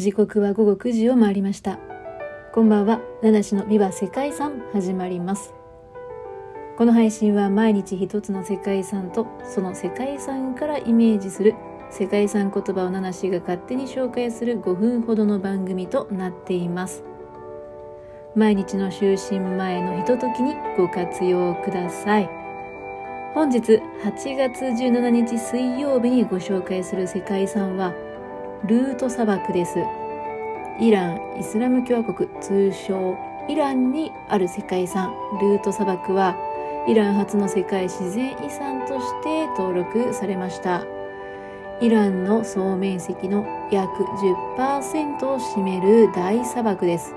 時刻は午後9時を回りました。こんばんは。七種のビバ世界遺産始まります。この配信は毎日一つの世界遺産とその世界遺産からイメージする世界遺産言葉を七種が勝手に紹介する5分ほどの番組となっています。毎日の就寝前のひとときにご活用ください。本日8月17日水曜日にご紹介する世界遺産はルート砂漠です。イランイスラム共和国通称イランにある世界遺産。ルート砂漠はイラン初の世界自然遺産として登録されました。イランの総面積の約10%を占める大砂漠です。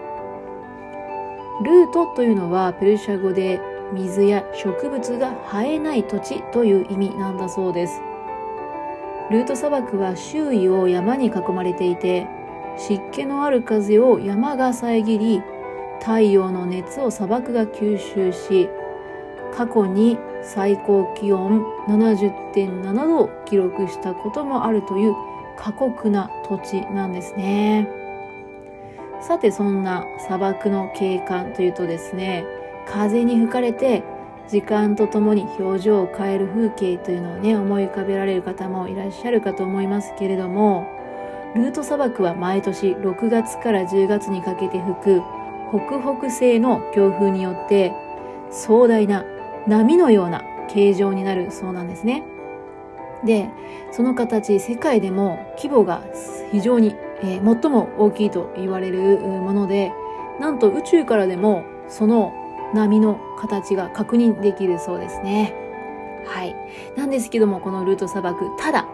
ルートというのはペルシャ語で水や植物が生えない土地という意味なんだそうです。ルート砂漠は周囲を山に囲まれていて湿気のある風を山が遮り太陽の熱を砂漠が吸収し過去に最高気温70.7度を記録したこともあるという過酷な土地なんですね。さてそんな砂漠の景観というとですね風に吹かれて時間とともに表情を変える風景というのをね、思い浮かべられる方もいらっしゃるかと思いますけれども、ルート砂漠は毎年6月から10月にかけて吹く北北西の強風によって壮大な波のような形状になるそうなんですね。で、その形、世界でも規模が非常に、えー、最も大きいと言われるもので、なんと宇宙からでもその波の形が確認できるそうですね。はい。なんですけども、このルート砂漠、ただ、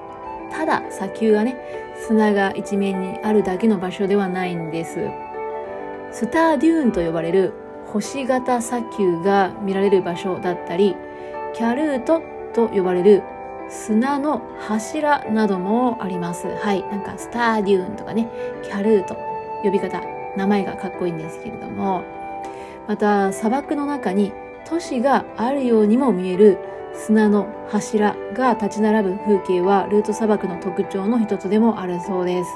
ただ砂丘がね、砂が一面にあるだけの場所ではないんです。スターデューンと呼ばれる星型砂丘が見られる場所だったり、キャルートと呼ばれる砂の柱などもあります。はい。なんかスターデューンとかね、キャルート、呼び方、名前がかっこいいんですけれども、また砂漠の中に都市があるようにも見える砂の柱が立ち並ぶ風景はルート砂漠の特徴の一つでもあるそうです。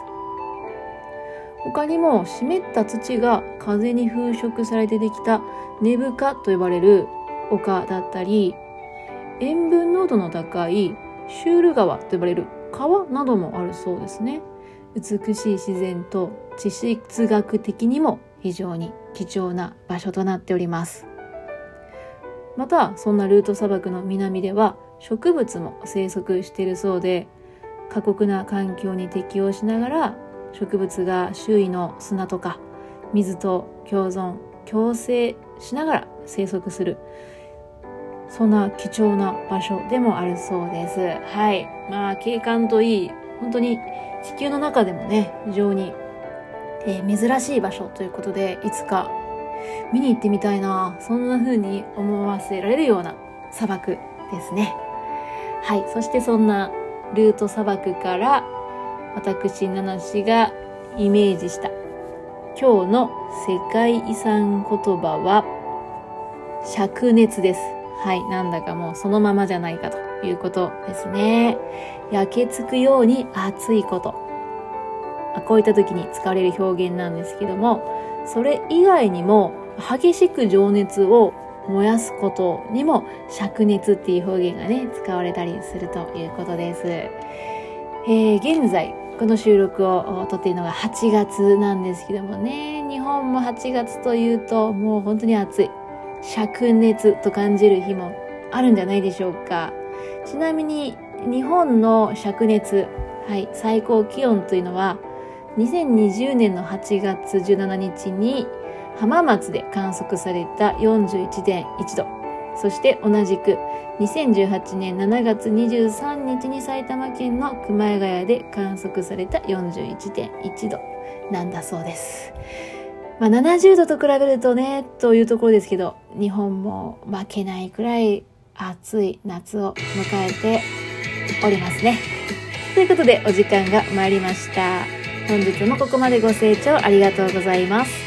他にも湿った土が風に風食されてできた根深と呼ばれる丘だったり、塩分濃度の高いシュール川と呼ばれる川などもあるそうですね。美しい自然と地質学的にも非常に貴重な場所となっております。また、そんなルート砂漠の南では植物も生息しているそうで、過酷な環境に適応しながら植物が周囲の砂とか水と共存、共生しながら生息する。そんな貴重な場所でもあるそうです。はい。まあ、景観といい、本当に地球の中でもね、非常にえー、珍しい場所ということで、いつか見に行ってみたいな、そんな風に思わせられるような砂漠ですね。はい。そしてそんなルート砂漠から私、七氏がイメージした今日の世界遺産言葉は灼熱です。はい。なんだかもうそのままじゃないかということですね。焼けつくように熱いこと。こういった時に使われる表現なんですけども、それ以外にも激しく情熱を燃やすことにも灼熱っていう表現がね、使われたりするということです。えー、現在、この収録を撮っているのが8月なんですけどもね、日本も8月というともう本当に暑い。灼熱と感じる日もあるんじゃないでしょうか。ちなみに日本の灼熱、はい、最高気温というのは2020年の8月17日に浜松で観測された41.1度。そして同じく2018年7月23日に埼玉県の熊谷で観測された41.1度なんだそうです。まあ、70度と比べるとね、というところですけど、日本も負けないくらい暑い夏を迎えておりますね。ということでお時間が参りました。本日もここまでご清聴ありがとうございます。